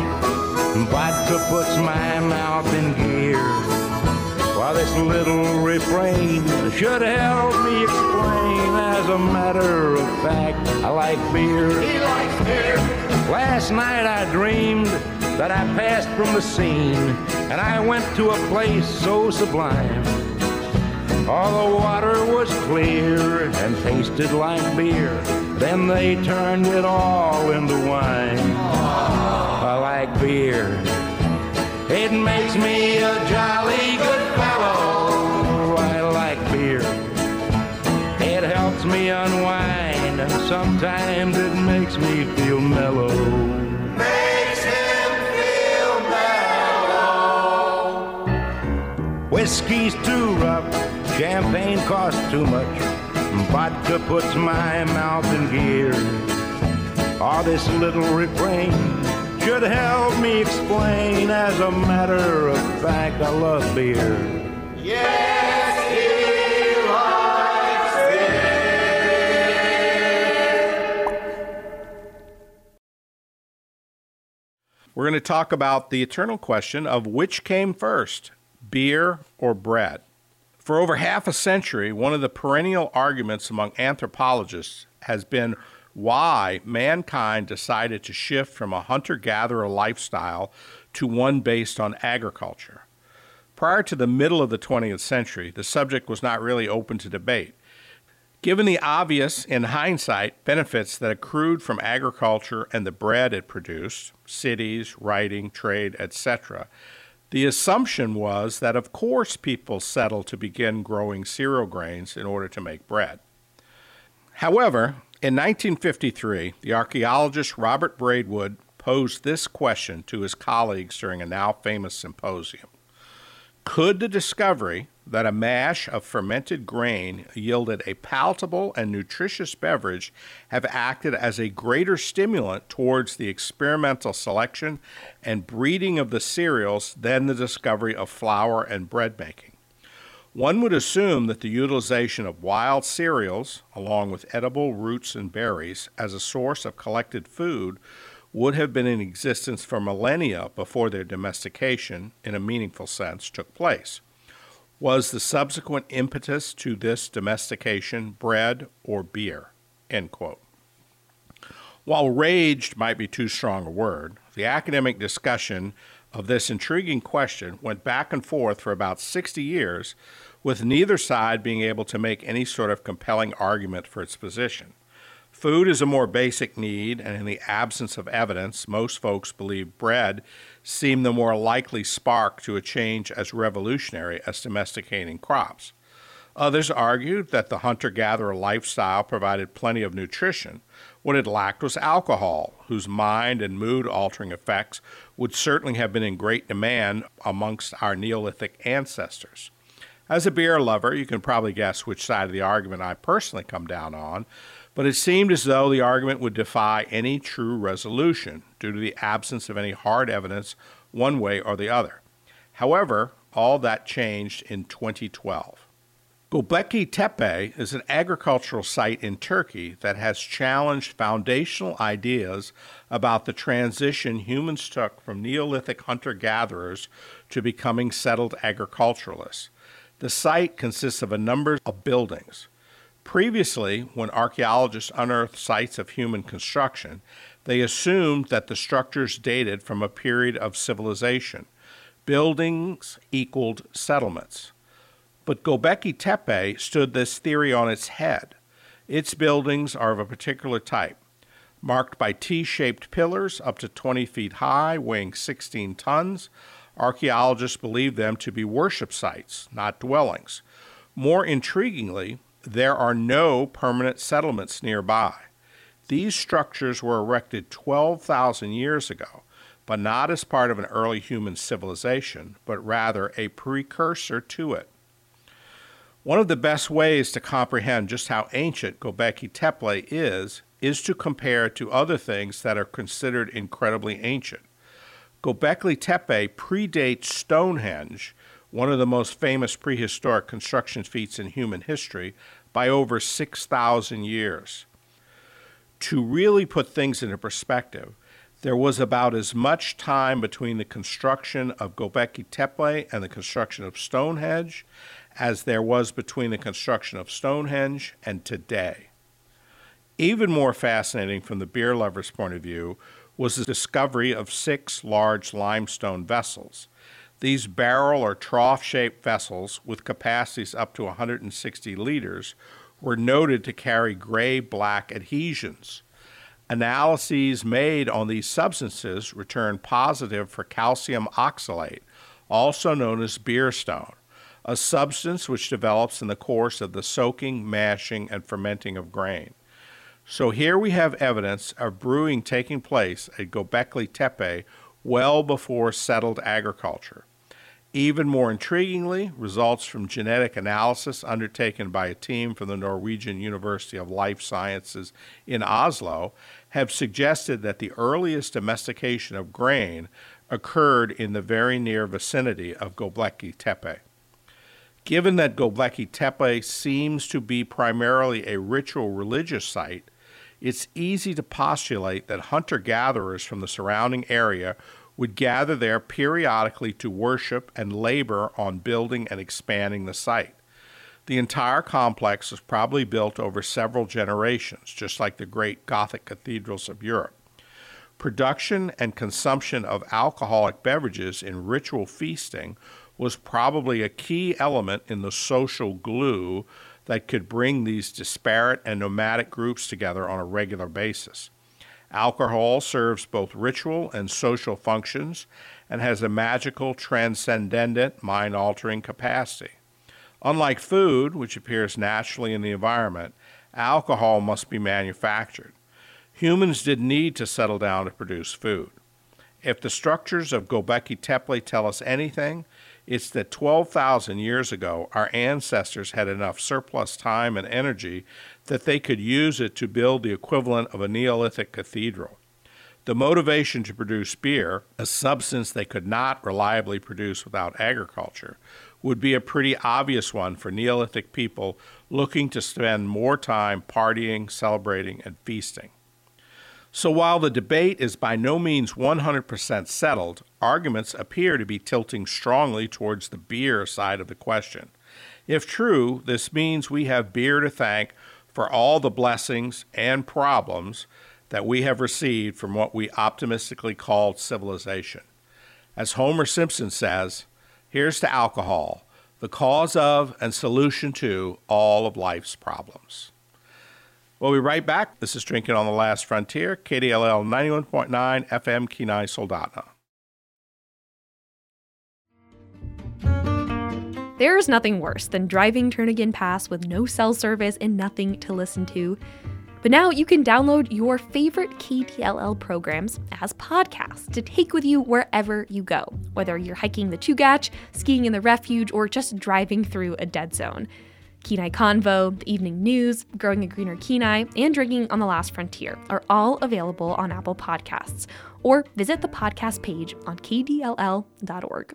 Vodka puts my mouth in gear. While this little refrain should help me explain, as a matter of fact, I like beer. He likes beer. Last night I dreamed that I passed from the scene and I went to a place so sublime. All the water was clear and tasted like beer. Then they turned it all into wine. I like beer. It makes me a jolly good Me unwind, and sometimes it makes me feel mellow. Makes him feel mellow. Whiskey's too rough, champagne costs too much. Vodka puts my mouth in gear. All this little refrain should help me explain. As a matter of fact, I love beer. Yes, We're going to talk about the eternal question of which came first, beer or bread. For over half a century, one of the perennial arguments among anthropologists has been why mankind decided to shift from a hunter gatherer lifestyle to one based on agriculture. Prior to the middle of the 20th century, the subject was not really open to debate. Given the obvious, in hindsight, benefits that accrued from agriculture and the bread it produced cities, writing, trade, etc. the assumption was that of course people settled to begin growing cereal grains in order to make bread. However, in 1953, the archaeologist Robert Braidwood posed this question to his colleagues during a now famous symposium Could the discovery that a mash of fermented grain yielded a palatable and nutritious beverage have acted as a greater stimulant towards the experimental selection and breeding of the cereals than the discovery of flour and bread making? One would assume that the utilization of wild cereals, along with edible roots and berries, as a source of collected food would have been in existence for millennia before their domestication, in a meaningful sense, took place. Was the subsequent impetus to this domestication bread or beer? While raged might be too strong a word, the academic discussion of this intriguing question went back and forth for about 60 years, with neither side being able to make any sort of compelling argument for its position. Food is a more basic need, and in the absence of evidence, most folks believe bread seemed the more likely spark to a change as revolutionary as domesticating crops. Others argued that the hunter gatherer lifestyle provided plenty of nutrition. What it lacked was alcohol, whose mind and mood altering effects would certainly have been in great demand amongst our Neolithic ancestors. As a beer lover, you can probably guess which side of the argument I personally come down on, but it seemed as though the argument would defy any true resolution due to the absence of any hard evidence one way or the other. However, all that changed in 2012. Göbekli Tepe is an agricultural site in Turkey that has challenged foundational ideas about the transition humans took from Neolithic hunter gatherers to becoming settled agriculturalists. The site consists of a number of buildings. Previously, when archaeologists unearthed sites of human construction, they assumed that the structures dated from a period of civilization. Buildings equaled settlements. But Göbekli Tepe stood this theory on its head. Its buildings are of a particular type, marked by T shaped pillars up to 20 feet high, weighing 16 tons. Archaeologists believe them to be worship sites, not dwellings. More intriguingly, there are no permanent settlements nearby. These structures were erected 12,000 years ago, but not as part of an early human civilization, but rather a precursor to it. One of the best ways to comprehend just how ancient Göbekli Tepe is is to compare it to other things that are considered incredibly ancient. Göbekli Tepe predates Stonehenge, one of the most famous prehistoric construction feats in human history, by over 6,000 years. To really put things into perspective, there was about as much time between the construction of Göbekli Tepe and the construction of Stonehenge as there was between the construction of Stonehenge and today. Even more fascinating from the beer lover's point of view was the discovery of six large limestone vessels. These barrel or trough shaped vessels, with capacities up to 160 liters, were noted to carry gray black adhesions. Analyses made on these substances returned positive for calcium oxalate, also known as beer stone a substance which develops in the course of the soaking, mashing, and fermenting of grain. So here we have evidence of brewing taking place at Göbekli Tepe well before settled agriculture. Even more intriguingly, results from genetic analysis undertaken by a team from the Norwegian University of Life Sciences in Oslo have suggested that the earliest domestication of grain occurred in the very near vicinity of Göbekli Tepe. Given that Göbekli Tepe seems to be primarily a ritual religious site, it's easy to postulate that hunter gatherers from the surrounding area would gather there periodically to worship and labor on building and expanding the site. The entire complex was probably built over several generations, just like the great Gothic cathedrals of Europe. Production and consumption of alcoholic beverages in ritual feasting was probably a key element in the social glue that could bring these disparate and nomadic groups together on a regular basis. Alcohol serves both ritual and social functions and has a magical, transcendent, mind altering capacity. Unlike food, which appears naturally in the environment, alcohol must be manufactured. Humans did need to settle down to produce food. If the structures of Göbekli Tepe tell us anything, it's that 12,000 years ago, our ancestors had enough surplus time and energy that they could use it to build the equivalent of a Neolithic cathedral. The motivation to produce beer, a substance they could not reliably produce without agriculture, would be a pretty obvious one for Neolithic people looking to spend more time partying, celebrating, and feasting. So while the debate is by no means 100% settled, arguments appear to be tilting strongly towards the beer side of the question. If true, this means we have beer to thank for all the blessings and problems that we have received from what we optimistically called civilization. As Homer Simpson says, here's to alcohol, the cause of and solution to all of life's problems. We'll be right back. This is Drinking on the Last Frontier, KDLL 91.9 FM Kenai Soldotna. There's nothing worse than driving Turnagain Pass with no cell service and nothing to listen to. But now you can download your favorite KDLL programs as podcasts to take with you wherever you go, whether you're hiking the Chugach, skiing in the refuge, or just driving through a dead zone. Kenai Convo, the evening news, Growing a Greener Kenai, and Drinking on the Last Frontier are all available on Apple Podcasts, or visit the podcast page on kdll.org.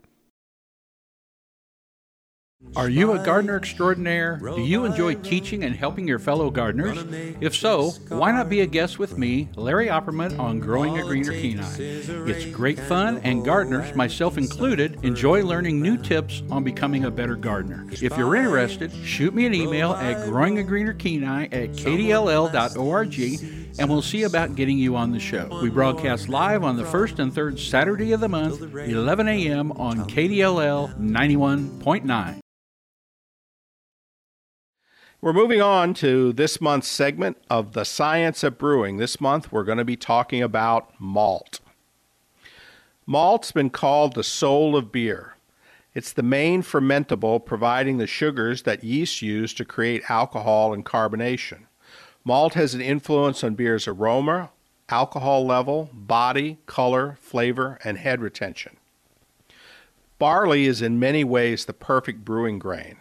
Are you a gardener extraordinaire? Do you enjoy teaching and helping your fellow gardeners? If so, why not be a guest with me, Larry Opperman, on Growing a Greener Kenai? It's great fun, and gardeners, myself included, enjoy learning new tips on becoming a better gardener. If you're interested, shoot me an email at growingagreenerkenai at kdll.org and we'll see about getting you on the show. We broadcast live on the first and third Saturday of the month, 11 a.m. on KDLL 91.9. We're moving on to this month's segment of the science of brewing. This month we're going to be talking about malt. Malt's been called the soul of beer. It's the main fermentable providing the sugars that yeast use to create alcohol and carbonation. Malt has an influence on beer's aroma, alcohol level, body, color, flavor, and head retention. Barley is in many ways the perfect brewing grain.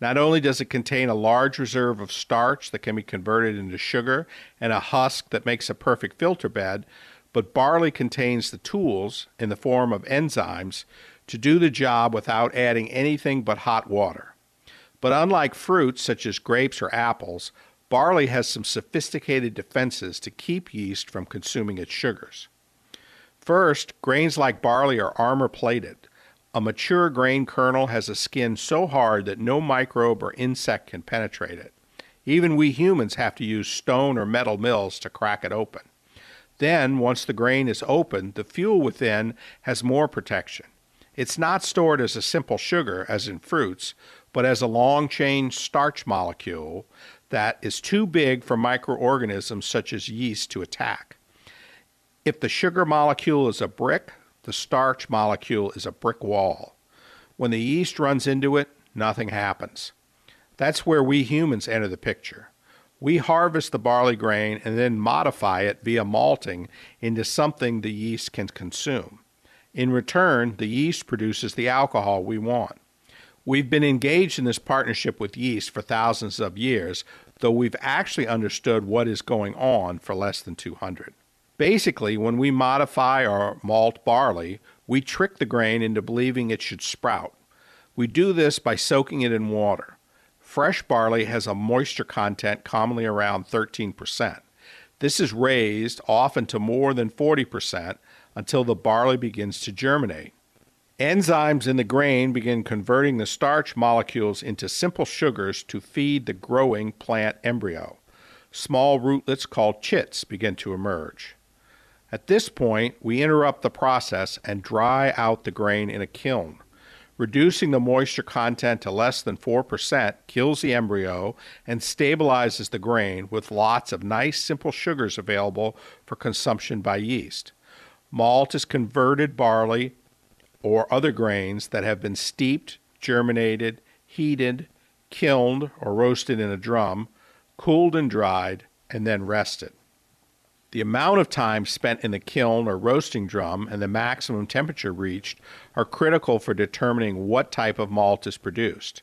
Not only does it contain a large reserve of starch that can be converted into sugar and a husk that makes a perfect filter bed, but barley contains the tools, in the form of enzymes, to do the job without adding anything but hot water. But unlike fruits such as grapes or apples, barley has some sophisticated defenses to keep yeast from consuming its sugars. First, grains like barley are armor plated. A mature grain kernel has a skin so hard that no microbe or insect can penetrate it. Even we humans have to use stone or metal mills to crack it open. Then, once the grain is opened, the fuel within has more protection. It's not stored as a simple sugar, as in fruits, but as a long chain starch molecule that is too big for microorganisms such as yeast to attack. If the sugar molecule is a brick, the starch molecule is a brick wall. When the yeast runs into it, nothing happens. That's where we humans enter the picture. We harvest the barley grain and then modify it via malting into something the yeast can consume. In return, the yeast produces the alcohol we want. We've been engaged in this partnership with yeast for thousands of years, though we've actually understood what is going on for less than 200. Basically, when we modify our malt barley, we trick the grain into believing it should sprout. We do this by soaking it in water. Fresh barley has a moisture content commonly around 13%. This is raised often to more than 40% until the barley begins to germinate. Enzymes in the grain begin converting the starch molecules into simple sugars to feed the growing plant embryo. Small rootlets called chits begin to emerge. At this point, we interrupt the process and dry out the grain in a kiln. Reducing the moisture content to less than 4% kills the embryo and stabilizes the grain with lots of nice simple sugars available for consumption by yeast. Malt is converted barley or other grains that have been steeped, germinated, heated, kilned, or roasted in a drum, cooled and dried, and then rested. The amount of time spent in the kiln or roasting drum and the maximum temperature reached are critical for determining what type of malt is produced.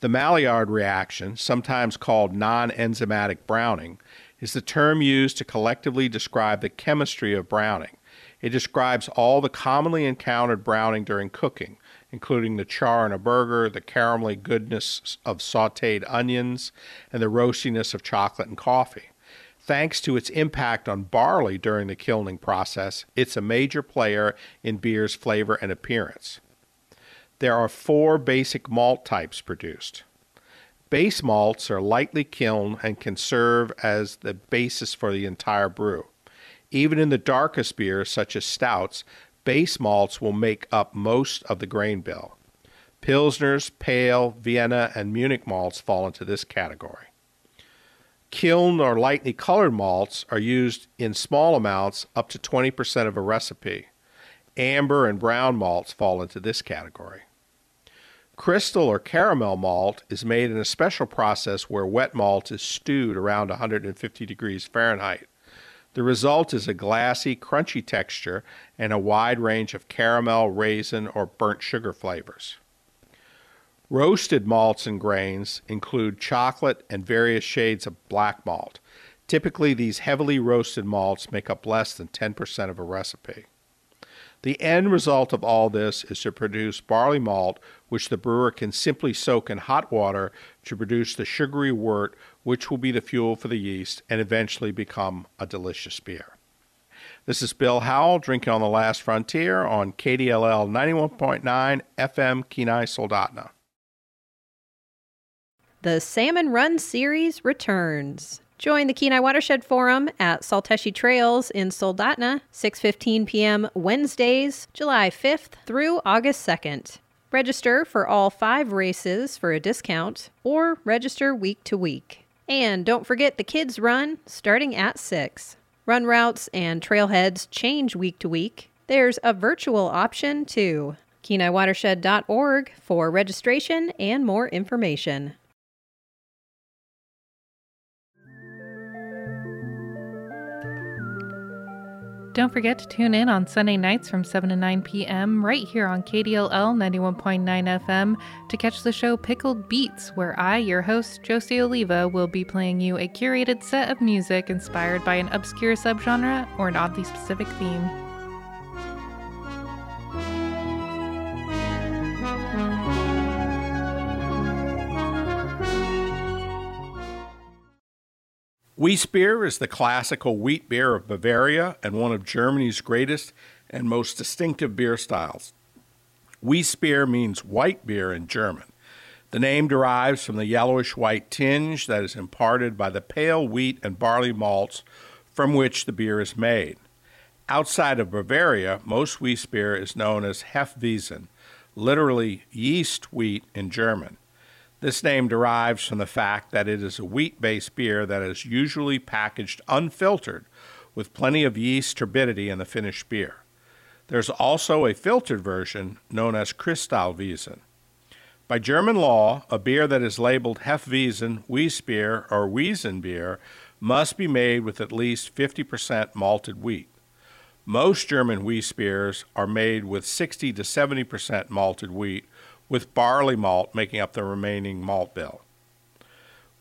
The Maillard reaction, sometimes called non enzymatic browning, is the term used to collectively describe the chemistry of browning. It describes all the commonly encountered browning during cooking, including the char in a burger, the caramelly goodness of sauteed onions, and the roastiness of chocolate and coffee. Thanks to its impact on barley during the kilning process, it's a major player in beer's flavor and appearance. There are four basic malt types produced. Base malts are lightly kilned and can serve as the basis for the entire brew. Even in the darkest beers, such as stouts, base malts will make up most of the grain bill. Pilsners, Pale, Vienna, and Munich malts fall into this category. Kiln or lightly colored malts are used in small amounts up to 20% of a recipe. Amber and brown malts fall into this category. Crystal or caramel malt is made in a special process where wet malt is stewed around 150 degrees Fahrenheit. The result is a glassy, crunchy texture and a wide range of caramel, raisin, or burnt sugar flavors. Roasted malts and grains include chocolate and various shades of black malt. Typically, these heavily roasted malts make up less than 10% of a recipe. The end result of all this is to produce barley malt, which the brewer can simply soak in hot water to produce the sugary wort, which will be the fuel for the yeast and eventually become a delicious beer. This is Bill Howell drinking on the last frontier on KDLL 91.9 FM Kenai Soldotna. The Salmon Run series returns. Join the Kenai Watershed Forum at Tsalteshi Trails in Soldotna, 6:15 p.m. Wednesdays, July 5th through August 2nd. Register for all 5 races for a discount or register week to week. And don't forget the kids run starting at 6. Run routes and trailheads change week to week. There's a virtual option too. KenaiWatershed.org for registration and more information. Don't forget to tune in on Sunday nights from 7 to 9 p.m. right here on KDLL 91.9 FM to catch the show Pickled Beats, where I, your host, Josie Oliva, will be playing you a curated set of music inspired by an obscure subgenre or an oddly specific theme. Weissbier is the classical wheat beer of Bavaria and one of Germany's greatest and most distinctive beer styles. Weissbier means white beer in German. The name derives from the yellowish white tinge that is imparted by the pale wheat and barley malts from which the beer is made. Outside of Bavaria, most Weissbier is known as Hefeweizen, literally yeast wheat in German. This name derives from the fact that it is a wheat based beer that is usually packaged unfiltered with plenty of yeast turbidity in the finished beer. There's also a filtered version known as Kristallweizen. By German law, a beer that is labeled Hefeweizen, Weissbier, or Weizenbier must be made with at least 50% malted wheat. Most German Weissbiers are made with 60 to 70% malted wheat, with barley malt making up the remaining malt bill.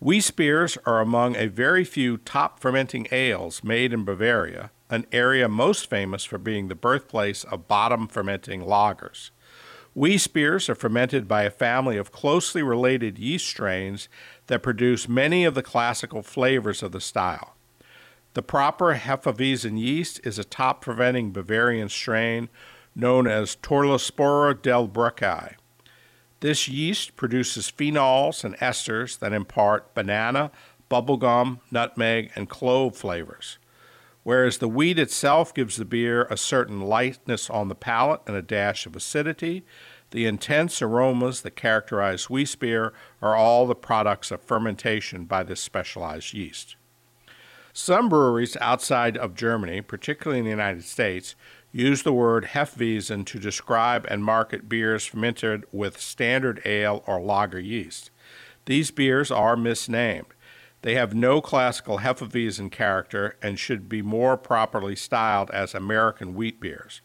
Weissbiers are among a very few top fermenting ales made in Bavaria, an area most famous for being the birthplace of bottom fermenting lagers. Weissbiers are fermented by a family of closely related yeast strains that produce many of the classical flavors of the style. The proper Hefeweizen yeast is a top fermenting Bavarian strain known as Torulaspora delbrueckii. This yeast produces phenols and esters that impart banana, bubblegum, nutmeg, and clove flavors. Whereas the wheat itself gives the beer a certain lightness on the palate and a dash of acidity, the intense aromas that characterize Weissbier are all the products of fermentation by this specialized yeast. Some breweries outside of Germany, particularly in the United States, use the word Hefeweizen to describe and market beers fermented with standard ale or lager yeast. These beers are misnamed. They have no classical Hefeweizen character and should be more properly styled as American wheat beers.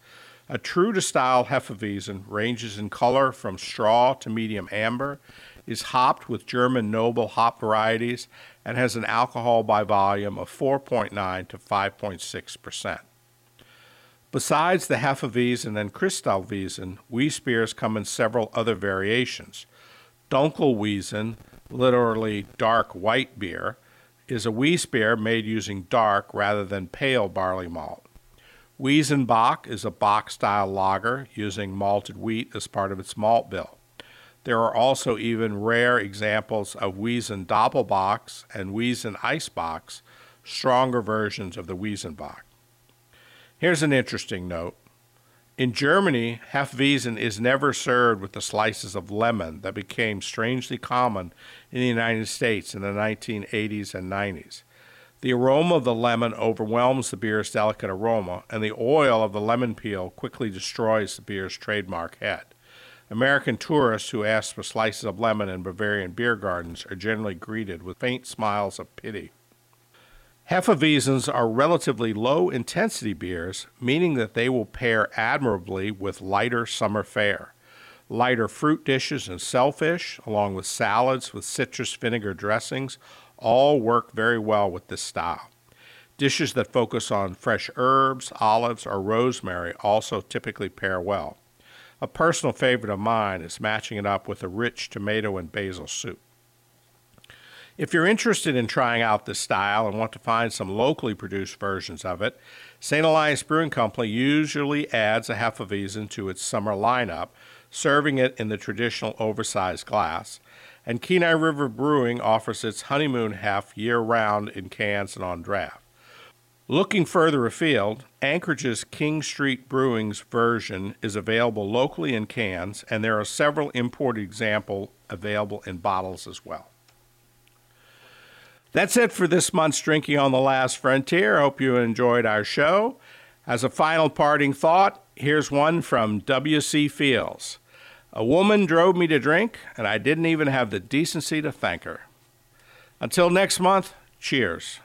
A true to style Hefeweizen ranges in color from straw to medium amber, is hopped with German noble hop varieties, and has an alcohol by volume of 4.9 to 5.6 percent. Besides the Hefeweizen and Kristallweizen, Weissbiers come in several other variations. Dunkelweizen, literally dark white beer, is a Weissbier made using dark rather than pale barley malt. Weizenbock is a Bock style lager using malted wheat as part of its malt bill. There are also even rare examples of Weizen Doppelbocks and Weizen Eisbocks, stronger versions of the Weizenbock. Here's an interesting note. In Germany, Hefeweizen is never served with the slices of lemon that became strangely common in the United States in the 1980s and 90s. The aroma of the lemon overwhelms the beer's delicate aroma, and the oil of the lemon peel quickly destroys the beer's trademark head. American tourists who ask for slices of lemon in Bavarian beer gardens are generally greeted with faint smiles of pity. Hefeweizens are relatively low intensity beers, meaning that they will pair admirably with lighter summer fare. Lighter fruit dishes and shellfish, along with salads with citrus vinegar dressings, all work very well with this style. Dishes that focus on fresh herbs, olives, or rosemary also typically pair well. A personal favorite of mine is matching it up with a rich tomato and basil soup. If you're interested in trying out this style and want to find some locally produced versions of it, St. Elias Brewing Company usually adds a Hefeweizen to its summer lineup, serving it in the traditional oversized glass, and Kenai River Brewing offers its honeymoon half year round in cans and on draft. Looking further afield, Anchorage's King Street Brewing's version is available locally in cans, and there are several imported examples available in bottles as well. That's it for this month's Drinking on the Last Frontier. Hope you enjoyed our show. As a final parting thought, here's one from W.C. Fields. A woman drove me to drink, and I didn't even have the decency to thank her. Until next month, cheers.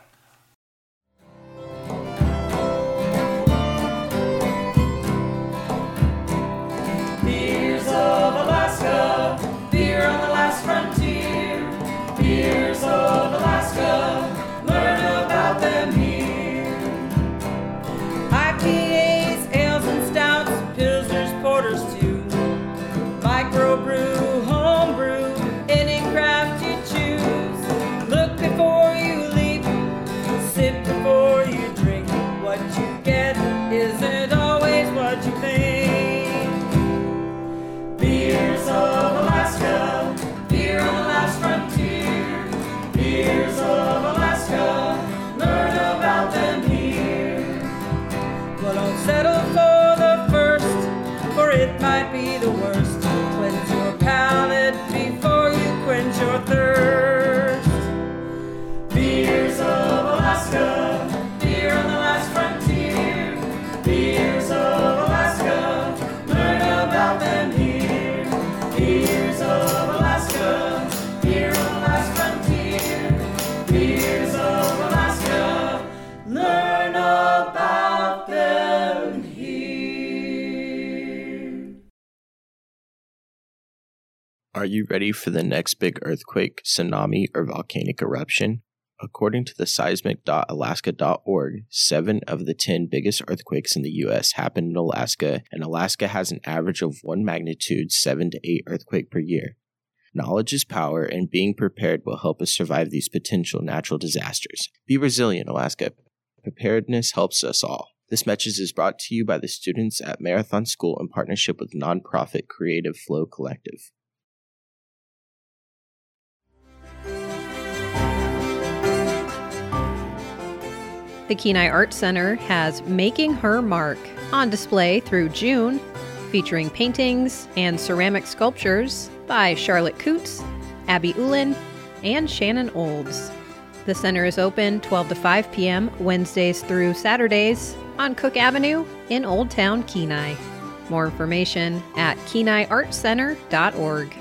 You ready for the next big earthquake, tsunami, or volcanic eruption? According to the seismic.alaska.org, seven of the 10 biggest earthquakes in the U.S. happened in Alaska, and Alaska has an average of one magnitude 7 to 8 earthquake per year. Knowledge is power, and being prepared will help us survive these potential natural disasters. Be resilient, Alaska. Preparedness helps us all. This message is brought to you by the students at Marathon School in partnership with nonprofit Creative Flow Collective. The Kenai Art Center has Making Her Mark on display through June, featuring paintings and ceramic sculptures by Charlotte Coots, Abby Ulin, and Shannon Olds. The center is open 12 to 5 p.m. Wednesdays through Saturdays on Cook Avenue in Old Town Kenai. More information at kenaiartcenter.org.